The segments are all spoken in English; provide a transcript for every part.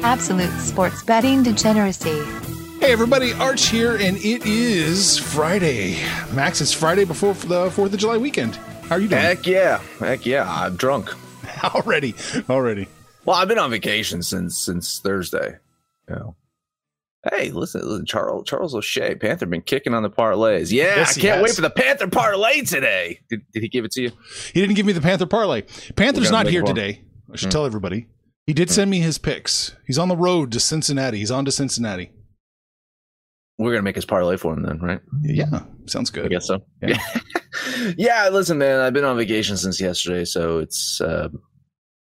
Absolute sports betting degeneracy. Hey everybody, Arch here, and it is Friday. Max, it's Friday before the 4th of July weekend. How are you doing? Heck yeah. Heck yeah. I'm drunk. already. Already. Well, I've been on vacation since since Thursday. Yeah. Hey, listen, listen, Charles Charles O'Shea, Panther been kicking on the parlays. Yeah, Yes, I can't wait for the Panther parlay today. Did, did he give it to you? He didn't give me the Panther parlay. Panther's not here one. today. I should Hmm. tell everybody. He did send me his picks. He's on the road to Cincinnati. He's on to Cincinnati. We're gonna make his parlay for him then, right? Yeah, sounds good. I guess so. Yeah. yeah, listen, man, I've been on vacation since yesterday, so it's uh,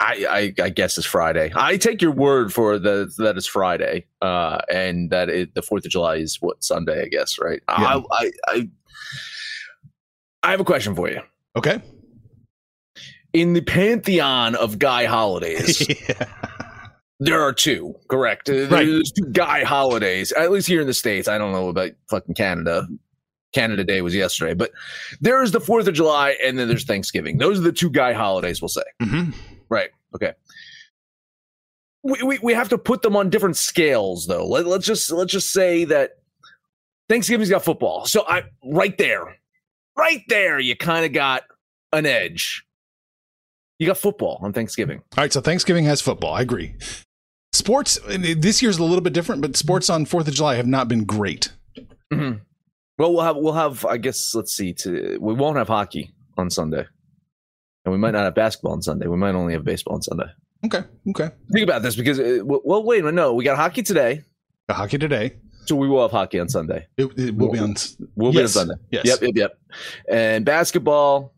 I, I I guess it's Friday. I take your word for the that it's Friday, uh, and that it, the Fourth of July is what Sunday, I guess, right? Yeah. I, I I I have a question for you. Okay. In the pantheon of guy holidays, yeah. there are two, correct? Right. There's two guy holidays, at least here in the States. I don't know about fucking Canada. Canada Day was yesterday, but there's the 4th of July and then there's Thanksgiving. Those are the two guy holidays, we'll say. hmm Right. Okay. We, we, we have to put them on different scales though. Let, let's just let's just say that Thanksgiving's got football. So I right there. Right there you kind of got an edge. You got football on Thanksgiving. All right, so Thanksgiving has football. I agree. Sports this year's a little bit different, but sports on Fourth of July have not been great. Mhm. Well, we'll have we'll have I guess let's see. To we won't have hockey on Sunday, and we might not have basketball on Sunday. We might only have baseball on Sunday. Okay, okay. Think about this because uh, well, well, wait a minute. No, we got hockey today, The hockey today. so we will have hockey on Sunday. It, it will be on. We'll be on Sunday. yes. Yep, yep, yep. And basketball,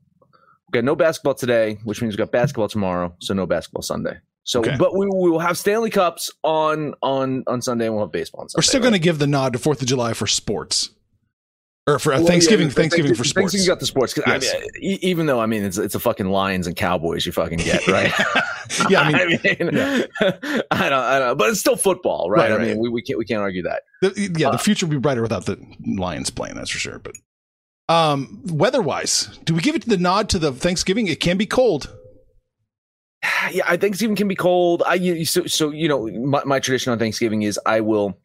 we got no basketball today, which means we got basketball tomorrow, so no basketball Sunday. So, Okay. but we, we will have Stanley Cups on on on Sunday, and we'll have baseball on Sunday. We're still right? going to give the nod to Fourth of July for sports, or for uh, Well, Thanksgiving. yeah, Thanksgiving for sports. Thanksgiving got the sports. Yes. I mean, even though I mean it's it's a fucking Lions and Cowboys you fucking get right. yeah, I mean, I, mean, I don't, I don't, but it's still football, right? Right, I right. mean, we, we can't we can't argue that. the, yeah, Uh, the future will be brighter without the Lions playing. That's for sure. But um, weather-wise, do we give it the nod to the Thanksgiving? It can be cold. Yeah, I Thanksgiving can be cold. I so so you know my, my tradition on Thanksgiving is I will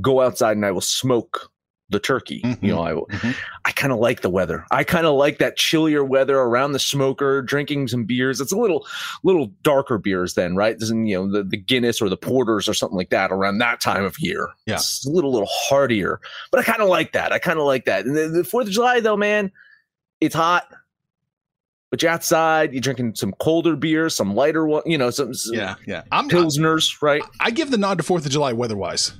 go outside and I will smoke the turkey. Mhm. You know, I. Mhm. I kind of like the weather. I kind of like that chillier weather around the smoker, drinking some beers. It's a little little darker beers then, right? Doesn't you know the, the Guinness or the porters or something like that around that time of year. Yeah. it's a little little heartier, but I kind of like that. I kind of like that. And the, the Fourth of July though, man, it's hot. But you're outside, you're drinking some colder beers, some lighter one, you know, some, some Yeah, yeah. I'm pilsners, right? I give the nod to Fourth of July weather-wise.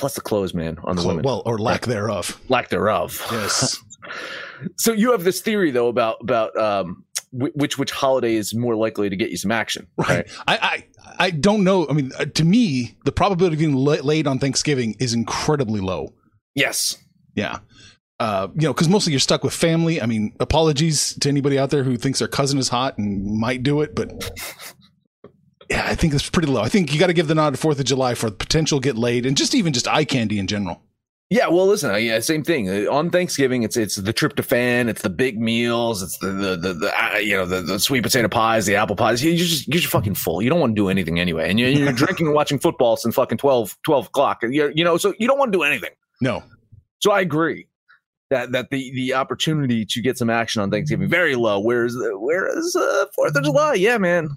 Plus the clothes, man, on the Clo- women, Well, or lack thereof. lack thereof. Yes. So you have this theory though about about um, which which holiday is more likely to get you some action, Right. I, I I don't know. I mean, uh, to me, the probability of being la- laid on Thanksgiving is incredibly low. Yes. Yeah. Uh, you know, because mostly you're stuck with family. I mean, apologies to anybody out there who thinks their cousin is hot and might do it, but yeah, I think it's pretty low. I think you got to give the nod to Fourth of July for the potential get laid and just even just eye candy in general. Yeah, well, listen, uh, yeah, same thing. Uh, On Thanksgiving, it's it's the tryptophan, it's the big meals, it's the the the, the uh, you know the, the sweet potato pies, the apple pies. You just you're just fucking full. You don't want to do anything anyway, and you're, you're drinking and watching football since fucking 12, 12 o'clock. You're, you know, so you don't want to do anything. No, So I agree that that the the opportunity to get some action on Thanksgiving very low. Whereas whereas uh, Fourth of July, yeah, man,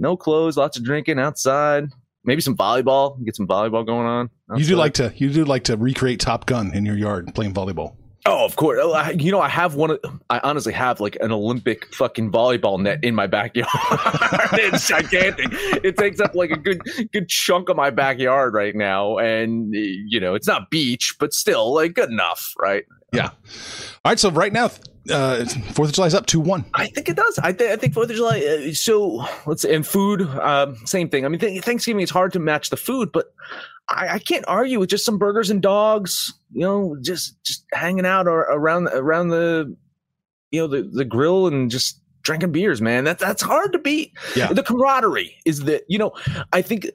no clothes, lots of drinking outside. maybe some volleyball. Get some volleyball going on. You do like to you do like to recreate Top Gun in your yard playing volleyball. Oh, of course. Oh, you know, I have one. I honestly have like an Olympic fucking volleyball net in my backyard. it's gigantic. It takes up like a good good chunk of my backyard right now, and you know, it's not beach, but still like good enough, right? Yeah. All right. So right now, uh, Fourth of July is up two one. I think it does. I, th- I think Fourth of July. Uh, so let's and food, um, same thing. I mean, th- Thanksgiving is hard to match the food, but I, I, can't argue with just some burgers and dogs. You know, just just hanging out or around around the you know the the grill and just drinking beers, man. That that's hard to beat. Yeah. The camaraderie is that you know. I think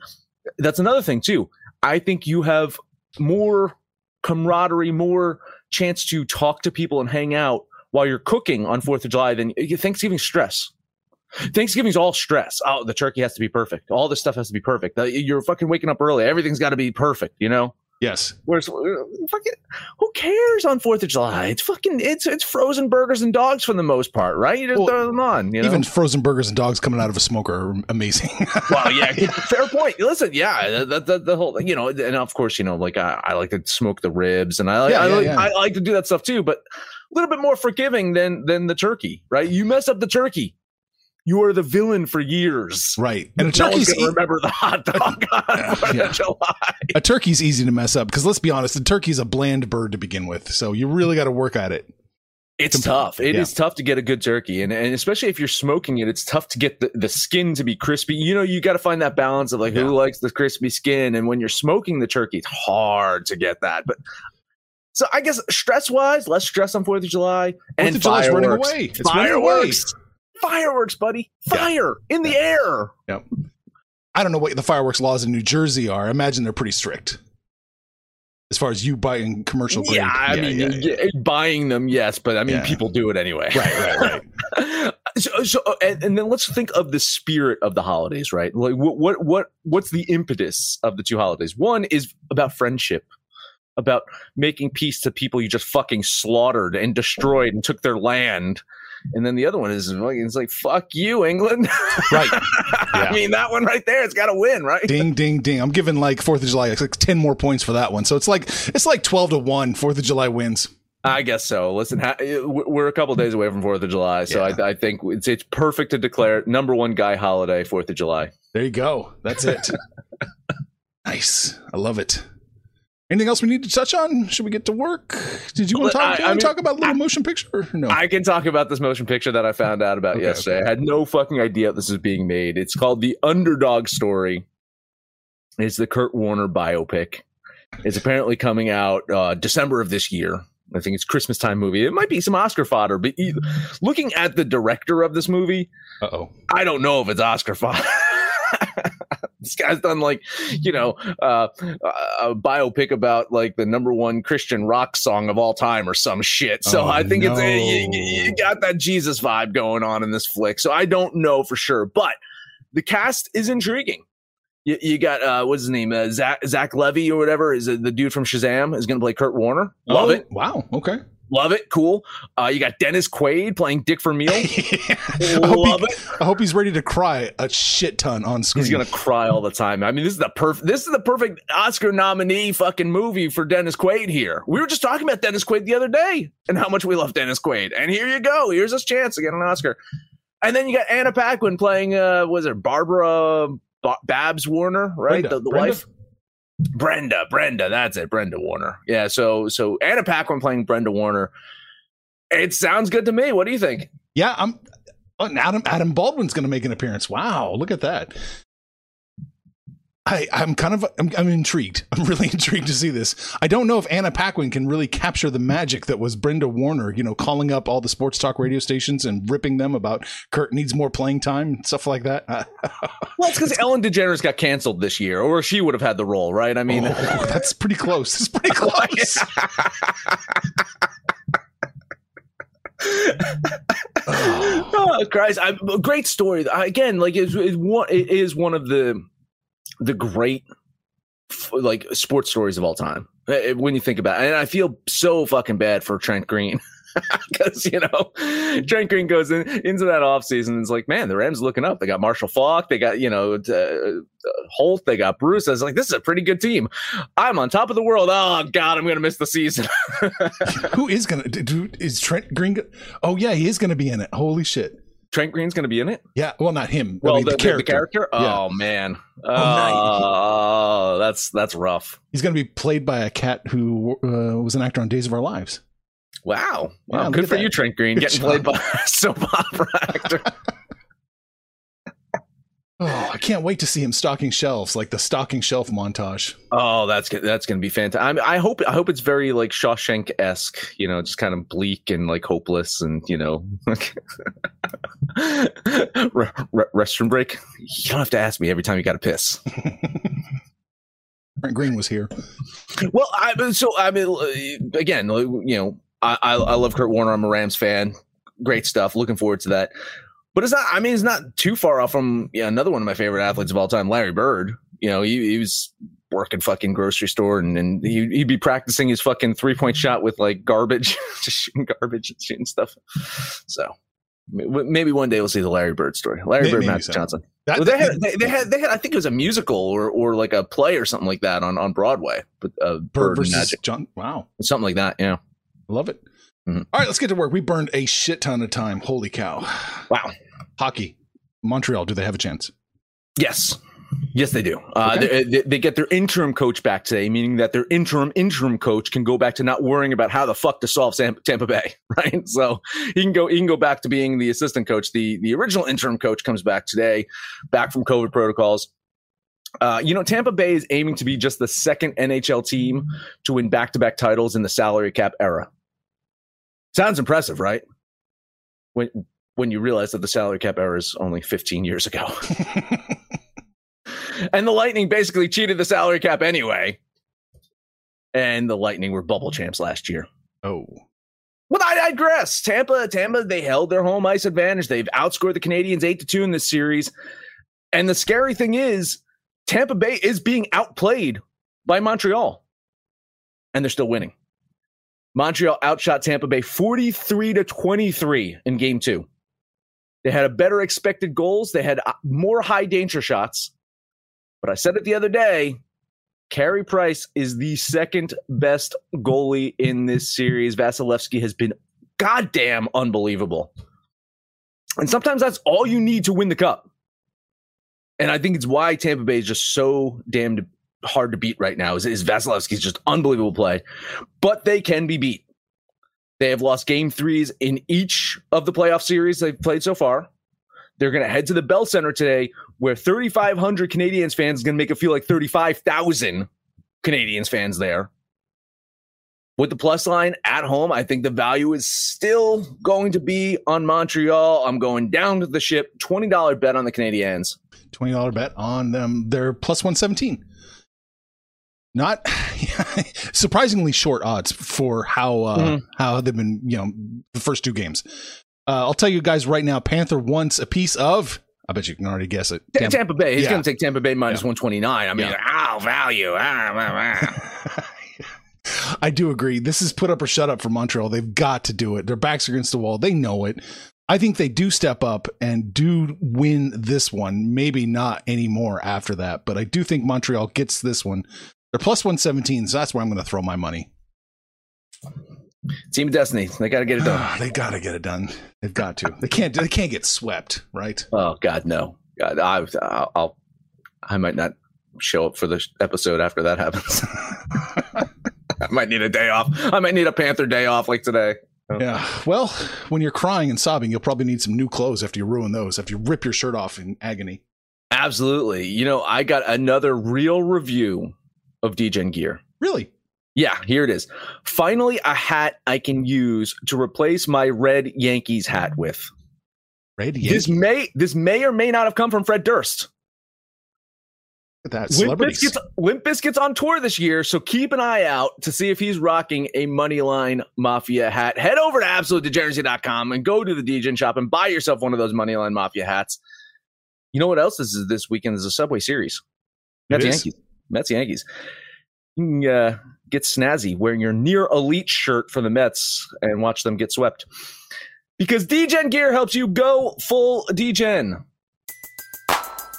that's another thing too. I think you have more camaraderie, more chance to talk to people and hang out while you're cooking on Fourth of July than Thanksgiving stress. Thanksgiving's all stress. Oh, the turkey has to be perfect. All this stuff has to be perfect. You're fucking waking up early. Everything's got to be perfect. You know. Yes. Whereas, uh, fucking, who cares on Fourth of July? It's fucking, it's it's frozen burgers and dogs for the most part, right? You just well, throw them on. You know? Even frozen burgers and dogs coming out of a smoker are amazing. wow, yeah, fair point. Listen, yeah, the, the, the, whole, you know, and of course, you know, like I, I like to smoke the ribs, and I, yeah, I, yeah, like, yeah. I like to do that stuff too, but a little bit more forgiving than than the turkey, right? You mess up the turkey, you are the villain for years. Right. And a turkey's e- remember the hot dog uh, yeah. July. A turkey's easy to mess up because let's be honest, the turkey's a bland bird to begin with. So you really got to work at it. It's tough. It yeah. is tough to get a good turkey. And, and especially if you're smoking it, it's tough to get the, the skin to be crispy. You know, you got to find that balance of like yeah. who likes the crispy skin. And when you're smoking the turkey, it's hard to get that. But so I guess stress wise, less stress on 4th of July. 4th and of July's running away. It's fireworks fireworks, buddy. Fire yeah. in the air. Yep. I don't know what the fireworks laws in New Jersey are. I imagine they're pretty strict as far as you buying commercial grade. Yeah, I yeah, mean, yeah, yeah. buying them, yes, but I mean, people do it anyway. Right, right, right. so, so and, and, then let's think of the spirit of the holidays, right? Like, what, what, what, what's the impetus of the two holidays? One is about friendship, about making peace to people you just fucking slaughtered and destroyed and took their land and then the other one is it's like fuck you, England. Right. Yeah. I mean that one right there, it's got to win, right? Ding, ding, ding. I'm giving like Fourth of July like ten more points for that one. So it's like it's like twelve to one. Fourth of July wins. I guess so. Listen, eh, we're a couple days away from Fourth of July, so yeah. I, I, think it's it's perfect to declare number one guy holiday Fourth of July. There you go. That's it. nice. I love it. Anything else we need to touch on? Should we get to work? Did you want to talk, I, I mean, talk about a little motion picture? no, I can talk about this motion picture that I found out about okay, yesterday. Okay. I had no fucking idea this is being made. It's called The Underdog Story. It's the Kurt Warner biopic. It's apparently coming out uh, December of this year. I think it's Christmas time movie. It might be some Oscar fodder, but looking at the director of this movie, oh, I don't know if it's Oscar fodder. this guy's done like you know uh, a biopic about like the number one Christian rock song of all time or some shit. So oh, I think no. it's you, you got that Jesus vibe going on in this flick. So I don't know for sure, but the cast is intriguing. You, you got uh, what's his name? Uh, Zach Zach Levi or whatever is the dude from Shazam is going to play Kurt Warner. Love oh, it. Wow. Okay. Love it. Cool. Uh, you got Dennis Quaid playing Dick Vermeil. I Love he, it. I hope he's ready to cry a shit ton on screen. He's gonna cry all the time. I mean, this is the perfect. This is the perfect Oscar nominee fucking movie for Dennis Quaid. Here, we were just talking about Dennis Quaid the other day and how much we love Dennis Quaid. And here you go. Here's his chance to get an Oscar. And then you got Anna Paquin playing. Uh, was it Barbara Babs Warner? Right, Brenda. the, the wife. Brenda, Brenda, that's it, Brenda Warner. Yeah, so so Anna Paquin playing Brenda Warner. It sounds good to me. What do you think? Yeah, I'm. Adam Adam Baldwin's going to make an appearance. Wow, look at that. I, I'm kind of I'm, I'm, intrigued. I'm really intrigued to see this. I don't know if Anna Paquin can really capture the magic that was Brenda Warner, you know, calling up all the sports talk radio stations and ripping them about Kurt needs more playing time and stuff like that. well, it's because Ellen DeGeneres got canceled this year, or she would have had the role, right? I mean, oh, that's pretty close. It's pretty close. Oh. oh, Christ! I, great story. Again, like it's, it's one. It is one of the the great like sports stories of all time uh, when you think about it. And I feel so fucking bad for Trent Green. because you know Trent Green goes in into that offseason and it's like, man, the Rams looking up. They got Marshall Faulk, they got you know uh, Holt, they got Bruce. I was like, this is a pretty good team. I'm on top of the world. Oh God, I'm gonna miss the season. Who is gonna do? Is Trent Green? Oh yeah, he is gonna be in it. Holy shit! Trent Green's gonna be in it. Yeah, well, not him. Well, I mean, the, the character. The character? Yeah. Oh man. Oh, nice. that's that's rough. He's gonna be played by a cat who uh, was an actor on Days of Our Lives. Wow. Wow. Yeah, Good for that. you, Trent Green, Good getting job. played by a soap opera actor. Oh, I can't wait to see him stocking shelves, like the stocking shelf montage. Oh, that's. That's going to be fantastic. I, I hope. I hope it's very like Shawshank esque. You know, just kind of bleak and like hopeless, and you know, re- re- restroom break. You don't have to ask me every time you got to piss. Trent Green was here. Well, I so I mean, again, you know, I, I I love Kurt Warner. I'm a Rams fan. Great stuff. Looking forward to that. But it's not. I mean, it's not too far off from yeah, another one of my favorite athletes of all time, Larry Bird. You know, he, he was working fucking grocery store and, and he, he'd be practicing his fucking three point shot with like garbage, just shooting garbage and shooting stuff. So maybe one day we'll see the Larry Bird story. Larry May- Bird, maybe Magic so. Johnson. That, Well, they had, they, they had, they had, I think it was a musical or, or like a play or something like that on, on Broadway, but uh, Bird Bird versus Magic, John. Wow, something like that. Yeah. love it. Mhm. All right, let's get to work. We burned a shit ton of time. Holy cow! Wow. Hockey, Montreal. Do they have a chance? Yes. Yes, they do. Uh, Okay. they, they, they get their interim coach back today, meaning that their interim interim coach can go back to not worrying about how the fuck to solve Sam, Tampa Bay, right? So he can go he can go back to being the assistant coach. The the original interim coach comes back today, back from COVID protocols. Uh, you know, Tampa Bay is aiming to be just the second NHL team to win back to back titles in the salary cap era. Sounds impressive, right? When when you realize that the salary cap era is only 15 years ago. and the Lightning basically cheated the salary cap anyway. And the Lightning were bubble champs last year. Oh, But I digress. Tampa, Tampa, they held their home ice advantage. They've outscored the Canadiens eight to two in this series. And the scary thing is, Tampa Bay is being outplayed by Montreal, and they're still winning. Montreal outshot Tampa Bay 43 to 23 in game two. They had a better expected goals. They had uh, more high danger shots. But I said it the other day Carey Price is the second best goalie in this series. Vasilevskiy has been goddamn unbelievable. And sometimes that's all you need to win the cup. And I think it's why Tampa Bay is just so damned hard to beat right now. Is, is Vasilevskiy's just unbelievable play, but they can be beat. They have lost game threes in each of the playoff series they've played so far. They're going to head to the Bell Center today, where 3,500 Canadiens fans is going to make it feel like 35,000 Canadiens fans there. With the plus line at home, I think the value is still going to be on Montreal. I'm going down to the ship. $20 bet on the Canadiens. twenty dollar bet on them. They're plus one seventeen. Not surprisingly short odds for how uh, Mhm. how they've been. You know, the first two games. Uh, I'll tell you guys right now. Panther wants a piece of. I bet you can already guess it. Tampa- Tampa Bay. He's Yeah. going to take Tampa Bay minus Yeah. 129. I mean, Yeah. ow, value. Ah, ah, ah. I do agree. This is put up or shut up for Montreal. They've got to do it. Their backs are against the wall. They know it. I think they do step up and do win this one. Maybe not anymore after that, but I do think Montreal gets this one. They're plus 117, so that's where I'm going to throw my money. Team of Destiny. They got to get it done. they got to get it done. They've got to. They can't. They can't get swept, right? Oh God, no. God, I, I'll, I'll, I might not show up for the episode after that happens. I might need a day off. I might need a Panther day off like today. Yeah. Well, when you're crying and sobbing, you'll probably need some new clothes after you ruin those. After you rip your shirt off in agony. Absolutely. You know, I got another real review of DGen gear. Really? Yeah, here it is. Finally, a hat I can use to replace my red Yankees hat with. Red This may this may or may not have come from Fred Durst. That. Limp Celebrities. Bizkit's, Limp Bizkit's on tour this year, so keep an eye out to see if he's rocking a Moneyline Mafia hat. Head over to absolutedegeneracy.com and go to the DGen shop and buy yourself one of those Moneyline Mafia hats. You know what else this is this weekend is a Subway Series. Is. Yankees. Mets Yankees. you can uh, get snazzy wearing your near elite shirt for the Mets and watch them get swept. Because DGen gear helps you go full DGen.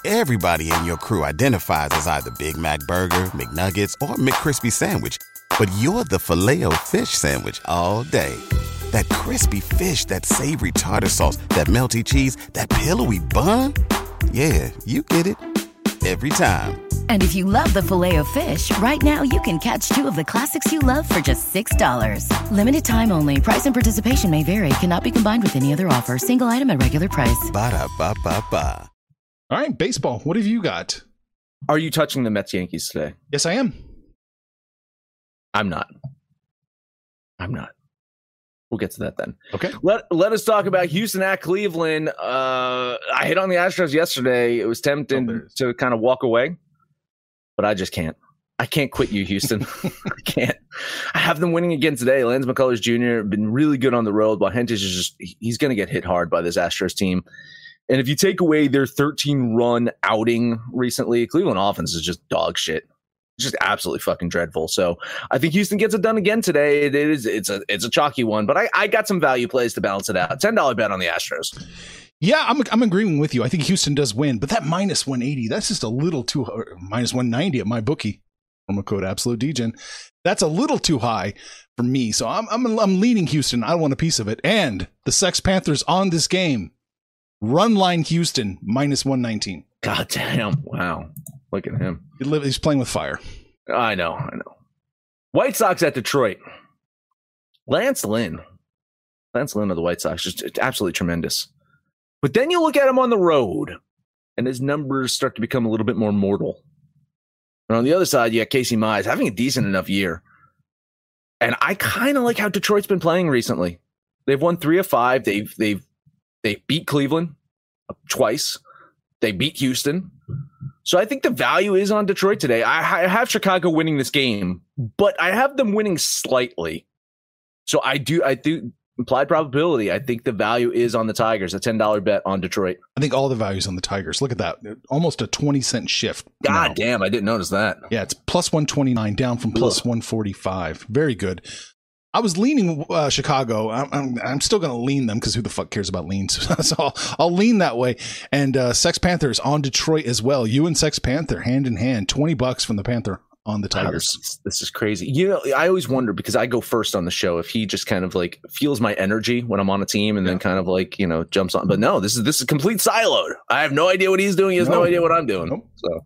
Everybody in your crew identifies as either Big Mac Burger, McNuggets, or McCrispy Sandwich. But you're the filet fish Sandwich all day. That crispy fish, that savory tartar sauce, that melty cheese, that pillowy bun. Yeah, you get it. Every time. And if you love the filet of fish, right now you can catch two of the classics you love for just $6. Limited time only. Price and participation may vary. Cannot be combined with any other offer. Single item at regular price. Ba da ba ba ba. All right, baseball. What have you got? Are you touching the Mets Yankees today? Yes, I am. I'm not. I'm not. We'll get to that then. Okay. Let let us talk about Houston at Cleveland. Uh, I hit on the Astros yesterday. It was tempting Oh, to kind of walk away, but I just can't. I can't quit you, Houston. I can't. I have them winning again today. Lance McCullers Jr. been really good on the road, while Hentges is just he's going to get hit hard by this Astros team. And if you take away their 13 run outing recently, Cleveland offense is just dog shit. Just absolutely fucking dreadful. So I think Houston gets it done again today. It is it's a it's a chalky one, but I, I got some value plays to balance it out. Ten dollar bet on the Astros. Yeah, I'm I'm agreeing with you. I think Houston does win, but that minus 180, that's just a little too minus 190 at MyBookie. Promo code Absolute Degen. That's a little too high for me. So I'm I'm I'm leaning Houston. I want a piece of it. And the Sex Panthers on this game. Run line Houston minus 119. God damn! Wow, look at him. He's playing with fire. I know, I know. White Sox at Detroit. Lance Lynn. Lance Lynn of the White Sox, just absolutely tremendous. But then you look at him on the road, and his numbers start to become a little bit more mortal. And on the other side, you got Casey Mize having a decent enough year. And I kind of like how Detroit's been playing recently. They've won three of five. They've they've they beat Cleveland twice. They beat Houston. So I think the value is on Detroit today. I, I have Chicago winning this game, but I have them winning slightly. So I do, I do implied probability. I think the value is on the Tigers, a ten dollar bet on Detroit. I think all the values on the Tigers. Look at that. Almost a 20 cent shift. God now. damn, I didn't notice that. Yeah, it's plus 129 down from plus Ugh. 145. Very good. I was leaning uh, Chicago. I'm, I'm, I'm still going to lean them because who the fuck cares about leans? so I'll, I'll lean that way. And uh, Sex Panthers on Detroit as well. You and Sex Panther hand in hand. 20 bucks from the Panther on the Wow, Tigers. this, is- this is crazy. You know, I always wonder because I go first on the show if he just kind of like feels my energy when I'm on a team and then kind of like, you know, jumps on. But no, this is this is complete siloed. I have no idea what he's doing. He has no, No. idea what I'm doing. Nope. So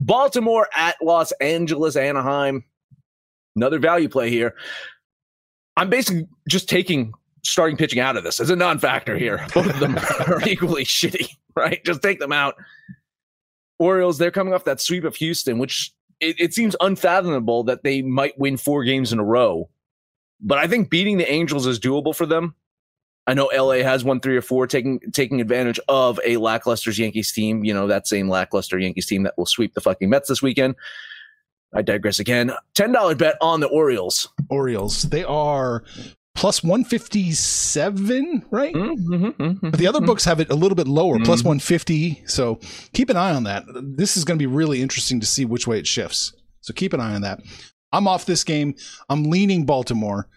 Baltimore at Los Angeles, Anaheim. Another value play here. I'm basically just taking starting pitching out of this as a non-factor here. Both of them are equally shitty, right? Just take them out. Orioles, they're coming off that sweep of Houston, which it, it seems unfathomable that they might win four games in a row. But I think beating the Angels is doable for them. I know LA has won three or four, taking taking advantage of a lackluster Yankees team. You know that same lackluster Yankees team that will sweep the fucking Mets this weekend. I digress again. Ten dollar bet on the Orioles. Orioles. They are plus 157, right? Mm-hmm, But the other books have it a little bit lower, plus 150. So keep an eye on that. This is going to be really interesting to see which way it shifts. So keep an eye on that. I'm off this game. I'm leaning Baltimore,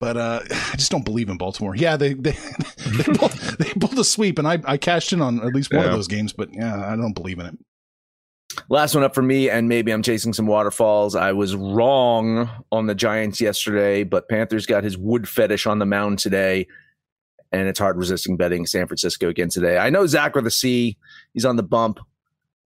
but uh, I just don't believe in Baltimore. Yeah, they they they, pulled, they pulled a sweep, and I, I cashed in on at least one of those games. But yeah, I don't believe in it. Last one up for me, and maybe I'm chasing some waterfalls. I was wrong on the Giants yesterday, but Panthers got his wood fetish on the mound today, and it's hard resisting betting San Francisco again today. I know Zach with C, he's on the bump,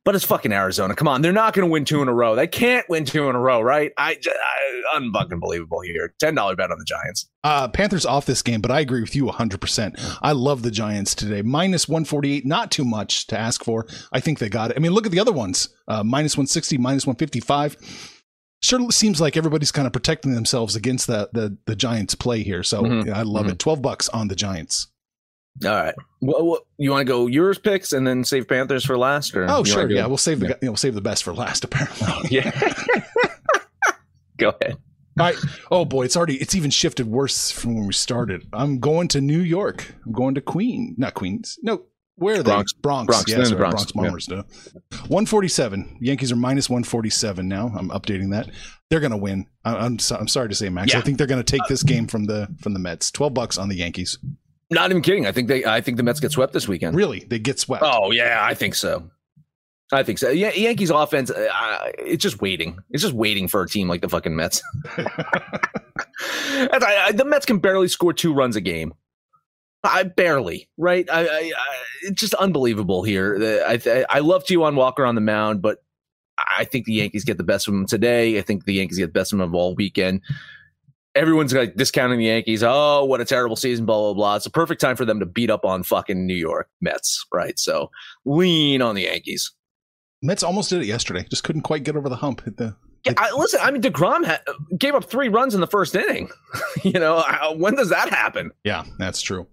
but it's fucking Arizona. Come on, they're not going to win two in a row. They can't win two in a row, right? I, I unfucking believable here. Ten dollar bet on the Giants. Uh, Panthers off this game, but I agree with you 100%. I love the Giants today. Minus 148, not too much to ask for. I think they got it. I mean, look at the other ones uh, minus 160, minus 155. Sure seems like everybody's kind of protecting themselves against the, the, the Giants play here. So Mhm. yeah, I love it. 12 bucks on the Giants. All right, well, well, you want to go yours picks and then save Panthers for last, or Oh, sure. Yeah, go- we'll save the you know, we'll save the best for last, apparently. Oh, yeah. go ahead. All right. Oh boy, it's already it's even shifted worse from when we started. I'm going to New York. I'm going to Queen, not Queens. No, Where are they? Bronx. Bronx. Bronx. Yeah, They're in the sorry, Bronx, Bronx Bombers. duh. 147. Yankees are minus 147 now. I'm updating that. They're going to win. I, I'm so, I'm sorry to say, Max. I think they're going to take uh, this game from the from the Mets. 12 bucks on the Yankees. Not even kidding. I think they. I think the Mets get swept this weekend. Really, they get swept. Oh yeah, I think so. I think so. Yeah, Yankees offense. Uh, it's just waiting. It's just waiting for a team like the fucking Mets. I, I- the Mets can barely score two runs a game. I barely right. I, I, it's just unbelievable here. The- I, I love Taijuan Walker on the mound, but I think the Yankees get the best of him today. I think the Yankees get the best of him all weekend. Everyone's like discounting the Yankees. Oh, what a terrible season! Blah blah blah. It's a perfect time for them to beat up on fucking New York Mets, right? So lean on the Yankees. Mets almost did it yesterday. Just couldn't quite get over the hump. The Yeah, I, listen. I mean, Degrom ha- gave up three runs in the first inning. you know, I- when does that happen? Yeah, that's true.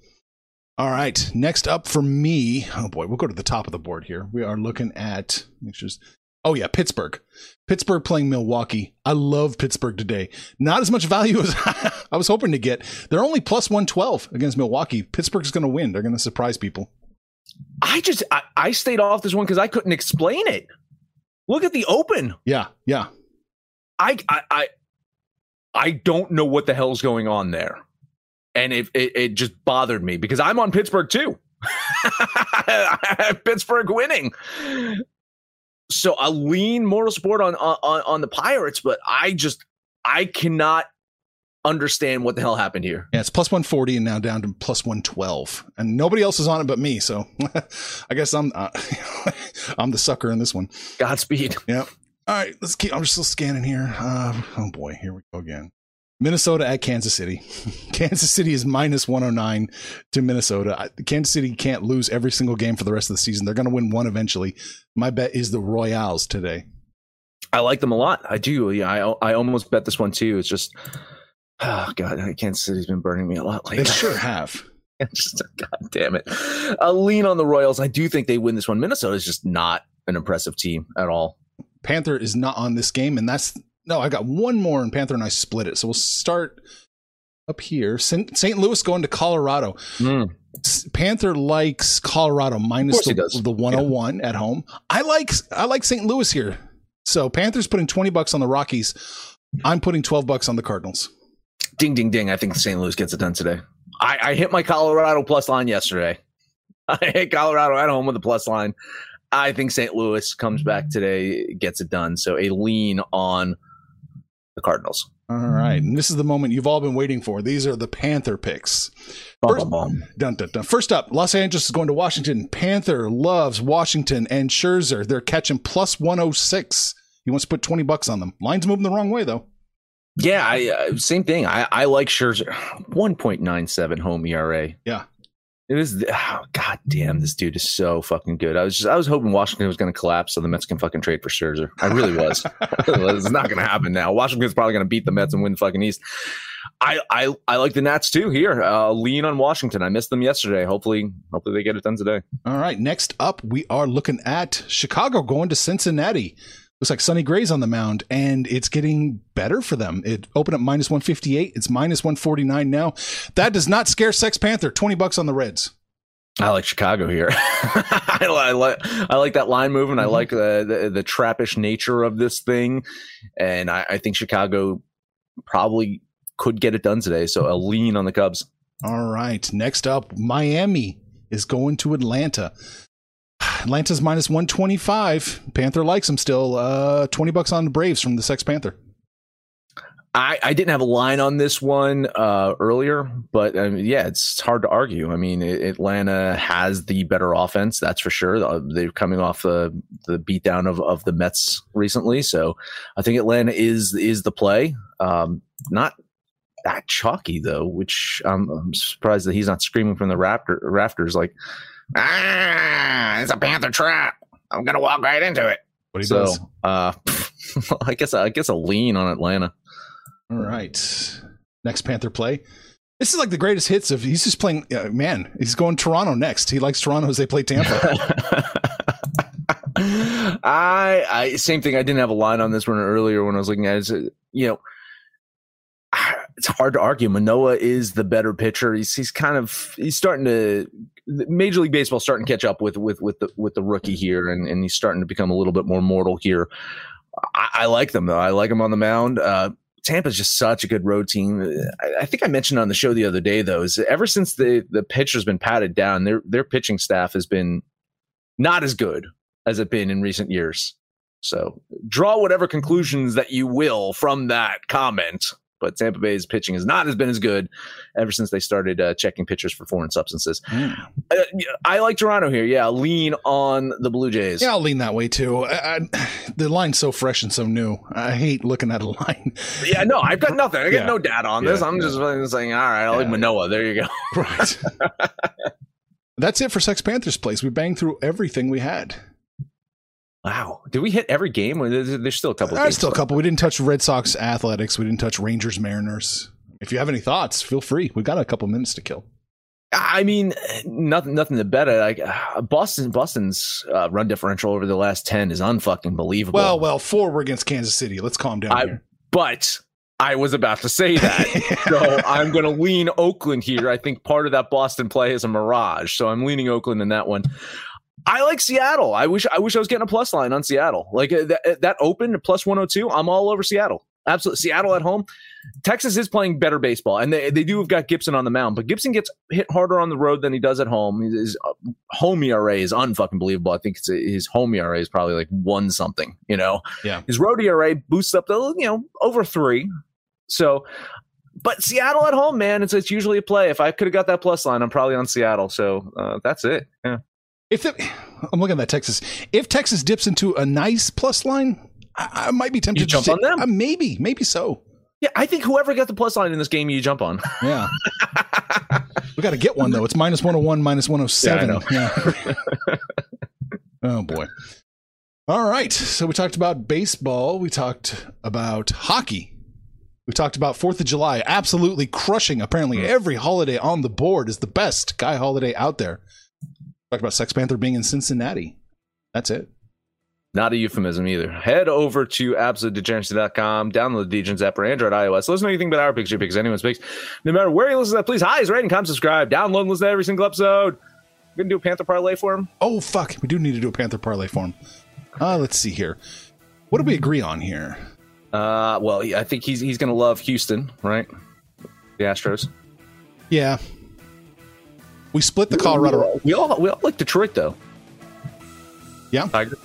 All right. Next up for me. Oh boy, we'll go to the top of the board here. We are looking at make sure. Oh yeah, Pittsburgh. Pittsburgh playing Milwaukee. I love Pittsburgh today. Not as much value as I was hoping to get. They're only plus 112 against Milwaukee. Pittsburgh's going to win. They're going to surprise people. I just I, I stayed off this one because I couldn't explain it. Look at the open. Yeah, yeah. I I I, I don't know what the hell's going on there, and it, it it just bothered me because I'm on Pittsburgh too. Pittsburgh winning. So I lean moral support on, on on the Pirates, but I just I cannot understand what the hell happened here. Yeah, it's plus 140 and now down to plus 112. And nobody else is on it but me, so I guess I'm uh, I'm the sucker in this one. Godspeed. Yeah. All right, let's keep. I'm just still scanning here. Uh, oh boy, here we go again. Minnesota at Kansas City. Kansas City is minus 109 to Minnesota. Kansas City can't lose every single game for the rest of the season. They're going to win one eventually. My bet is the Royals today. I like them a lot. I do. Yeah, I I almost bet this one too. It's just, oh god, Kansas City's been burning me a lot lately. They sure have. just god damn it. I'll lean on the Royals. I do think they win this one. Minnesota is just not an impressive team at all. Panther is not on this game, and that's no. I got one more, and Panther and I split it. So we'll start up here. St. Louis going to Colorado. Hmm. S- Panther likes Colorado minus the, the 101 at home. I like I like St. Louis here. So Panthers putting 20 bucks on the Rockies. I'm putting 12 bucks on the Cardinals. Ding ding ding. I think St. Louis gets it done today. I, I hit my Colorado plus line yesterday. I hit Colorado at home with a plus line. I think St. Louis comes back today, gets it done. So a lean on the Cardinals. All right. And this is the moment you've all been waiting for. These are the Panther picks. First-. Dun, dun, dun. First up, Los Angeles is going to Washington. Panther loves Washington and Scherzer. They're catching plus 106. He wants to put 20 bucks on them. Line's moving the wrong way, though. Yeah, I, uh, same thing. I, I like Scherzer. 1.97 home ERA. Yeah. It is. Oh, God damn, this dude is so fucking good. I was just, I was hoping Washington was going to collapse so the Mets can fucking trade for Scherzer. I really was. it's not going to happen now. Washington's probably going to beat the Mets and win the fucking East. I, I, I like the Nats too here. Uh, lean on Washington. I missed them yesterday. Hopefully, hopefully they get it done today. All right. Next up, we are looking at Chicago going to Cincinnati. Looks like Sonny Gray's on the mound, and it's getting better for them. It opened up minus 158. It's minus 149 now. That does not scare Sex Panther. 20 bucks on the Reds. I like Chicago here. I, I like I like that line movement. I Mhm. like the, the the trappish nature of this thing, and I, I think Chicago probably could get it done today. So a lean on the Cubs. All right. Next up, Miami is going to Atlanta. Atlanta's minus 125. Panther likes him still. Uh, 20 bucks on the Braves from the Sex Panther. I, I didn't have a line on this one uh, earlier, but um, yeah, it's hard to argue. I mean, it, Atlanta has the better offense, that's for sure. Uh, They're coming off the the beatdown of, of the Mets recently, so I think Atlanta is is the play. Um, not that chalky though, which I'm, I'm surprised that he's not screaming from the rafter, rafters like, "Ah, it's a Panther trap! I'm gonna walk right into it." What he so, does. uh, I guess I guess a lean on Atlanta. All right. Next Panther play. This is like the greatest hits of. He's just playing. Uh, man, he's going Toronto next. He likes Toronto as they play Tampa. I, I same thing. I didn't have a line on this one earlier when I was looking at it. It's, You know, it's hard to argue. Manoah is the better pitcher. He's he's kind of he's starting to Major League Baseball starting to catch up with with with the with the rookie here, and, and he's starting to become a little bit more mortal here. I, I like them though. I like him on the mound. Uh, Tampa's just such a good road team. I, I, think I mentioned on the show the other day though, is ever since the the pitcher's been patted down, their their pitching staff has been not as good as it been in recent years. So draw whatever conclusions that you will from that comment but Tampa Bay's pitching has not has been as good ever since they started uh, checking pitchers for foreign substances. Mm. Uh, I like Toronto here. Yeah, lean on the Blue Jays. Yeah, I'll lean that way too. I, I, the line's so fresh and so new. I hate looking at a line. yeah, no, I've got nothing. I got yeah. no data on yeah, this. I'm yeah. just saying, all right, I'll leave Manoah. There you go. right. That's it for Sex Panthers place. We banged through everything we had. Wow. Did we hit every game? There's still a couple. There's still a couple. We didn't touch Red Sox Athletics. We didn't touch Rangers Mariners. If you have any thoughts, feel free. We've got a couple minutes to kill. I mean, nothing, nothing to bet at. Like uh, Boston, Boston's uh, run differential over the last ten is unfucking believable. Well, well, four were against Kansas City. Let's calm down I, here. But I was about to say that, so I'm going to lean Oakland here. I think part of that Boston play is a mirage, so I'm leaning Oakland in that one. I like Seattle. I wish I wish I was getting a plus line on Seattle. Like uh, that, uh, that open plus 102, I'm all over Seattle. Absolutely. Seattle at home. Texas is playing better baseball, and they, they do have got Gibson on the mound, but Gibson gets hit harder on the road than he does at home. His uh, home ERA is unfucking believable. I think it's a, his home ERA is probably like one something, you know? Yeah. His road ERA boosts up to, you know, over three. So, but Seattle at home, man, it's, it's usually a play. If I could have got that plus line, I'm probably on Seattle. So uh, that's it. Yeah. If the, I'm looking at that Texas, if Texas dips into a nice plus line, I, I might be tempted you to jump on them. Uh, maybe, maybe so. Yeah, I think whoever got the plus line in this game, you jump on. Yeah, we got to get one though. It's 101, minus 107. Yeah. yeah. oh boy. All right. So we talked about baseball. We talked about hockey. We talked about Fourth of July, absolutely crushing. Apparently, mm. every holiday on the board is the best guy holiday out there. Talked about Sex Panther being in Cincinnati. That's it. Not a euphemism either. Head over to absolutedegeneracy.com, download the Degens app for Android, iOS. Listen to anything about our picture because anyone speaks. No matter where you listen to that, please hi, rate, and comment, subscribe, download and listen to every single episode. We're going to do a Panther parlay for him. Oh, fuck. We do need to do a Panther parlay for him. Uh, let's see here. What do we agree on here? Uh, well, I think he's he's going to love Houston, right? The Astros. Yeah, we split the Colorado. We all we all like Detroit though. Yeah. Tigers.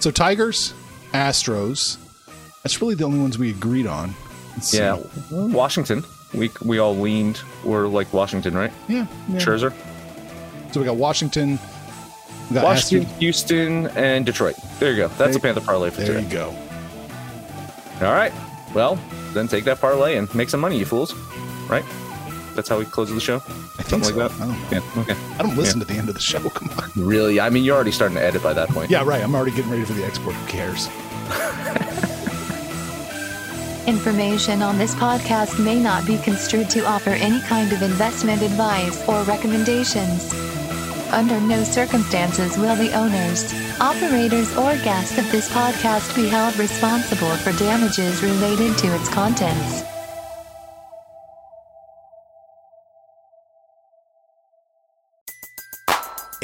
So Tigers, Astros. That's really the only ones we agreed on. Let's yeah. See. Washington. We we all leaned. We're like Washington, right? Yeah. yeah. Scherzer. So we got Washington. We got Washington, Astros. Houston, and Detroit. There you go. That's there, a Panther parlay for there today. There you go. All right. Well, then take that parlay and make some money, you fools. Right? That's how we close the show. I think Something so. like that. I don't, yeah. Okay. I don't listen yeah. to the end of the show. Come on. Really? I mean, you're already starting to edit by that point. Yeah, right. I'm already getting ready for the export. Who cares? Information on this podcast may not be construed to offer any kind of investment advice or recommendations. Under no circumstances will the owners, operators, or guests of this podcast be held responsible for damages related to its contents.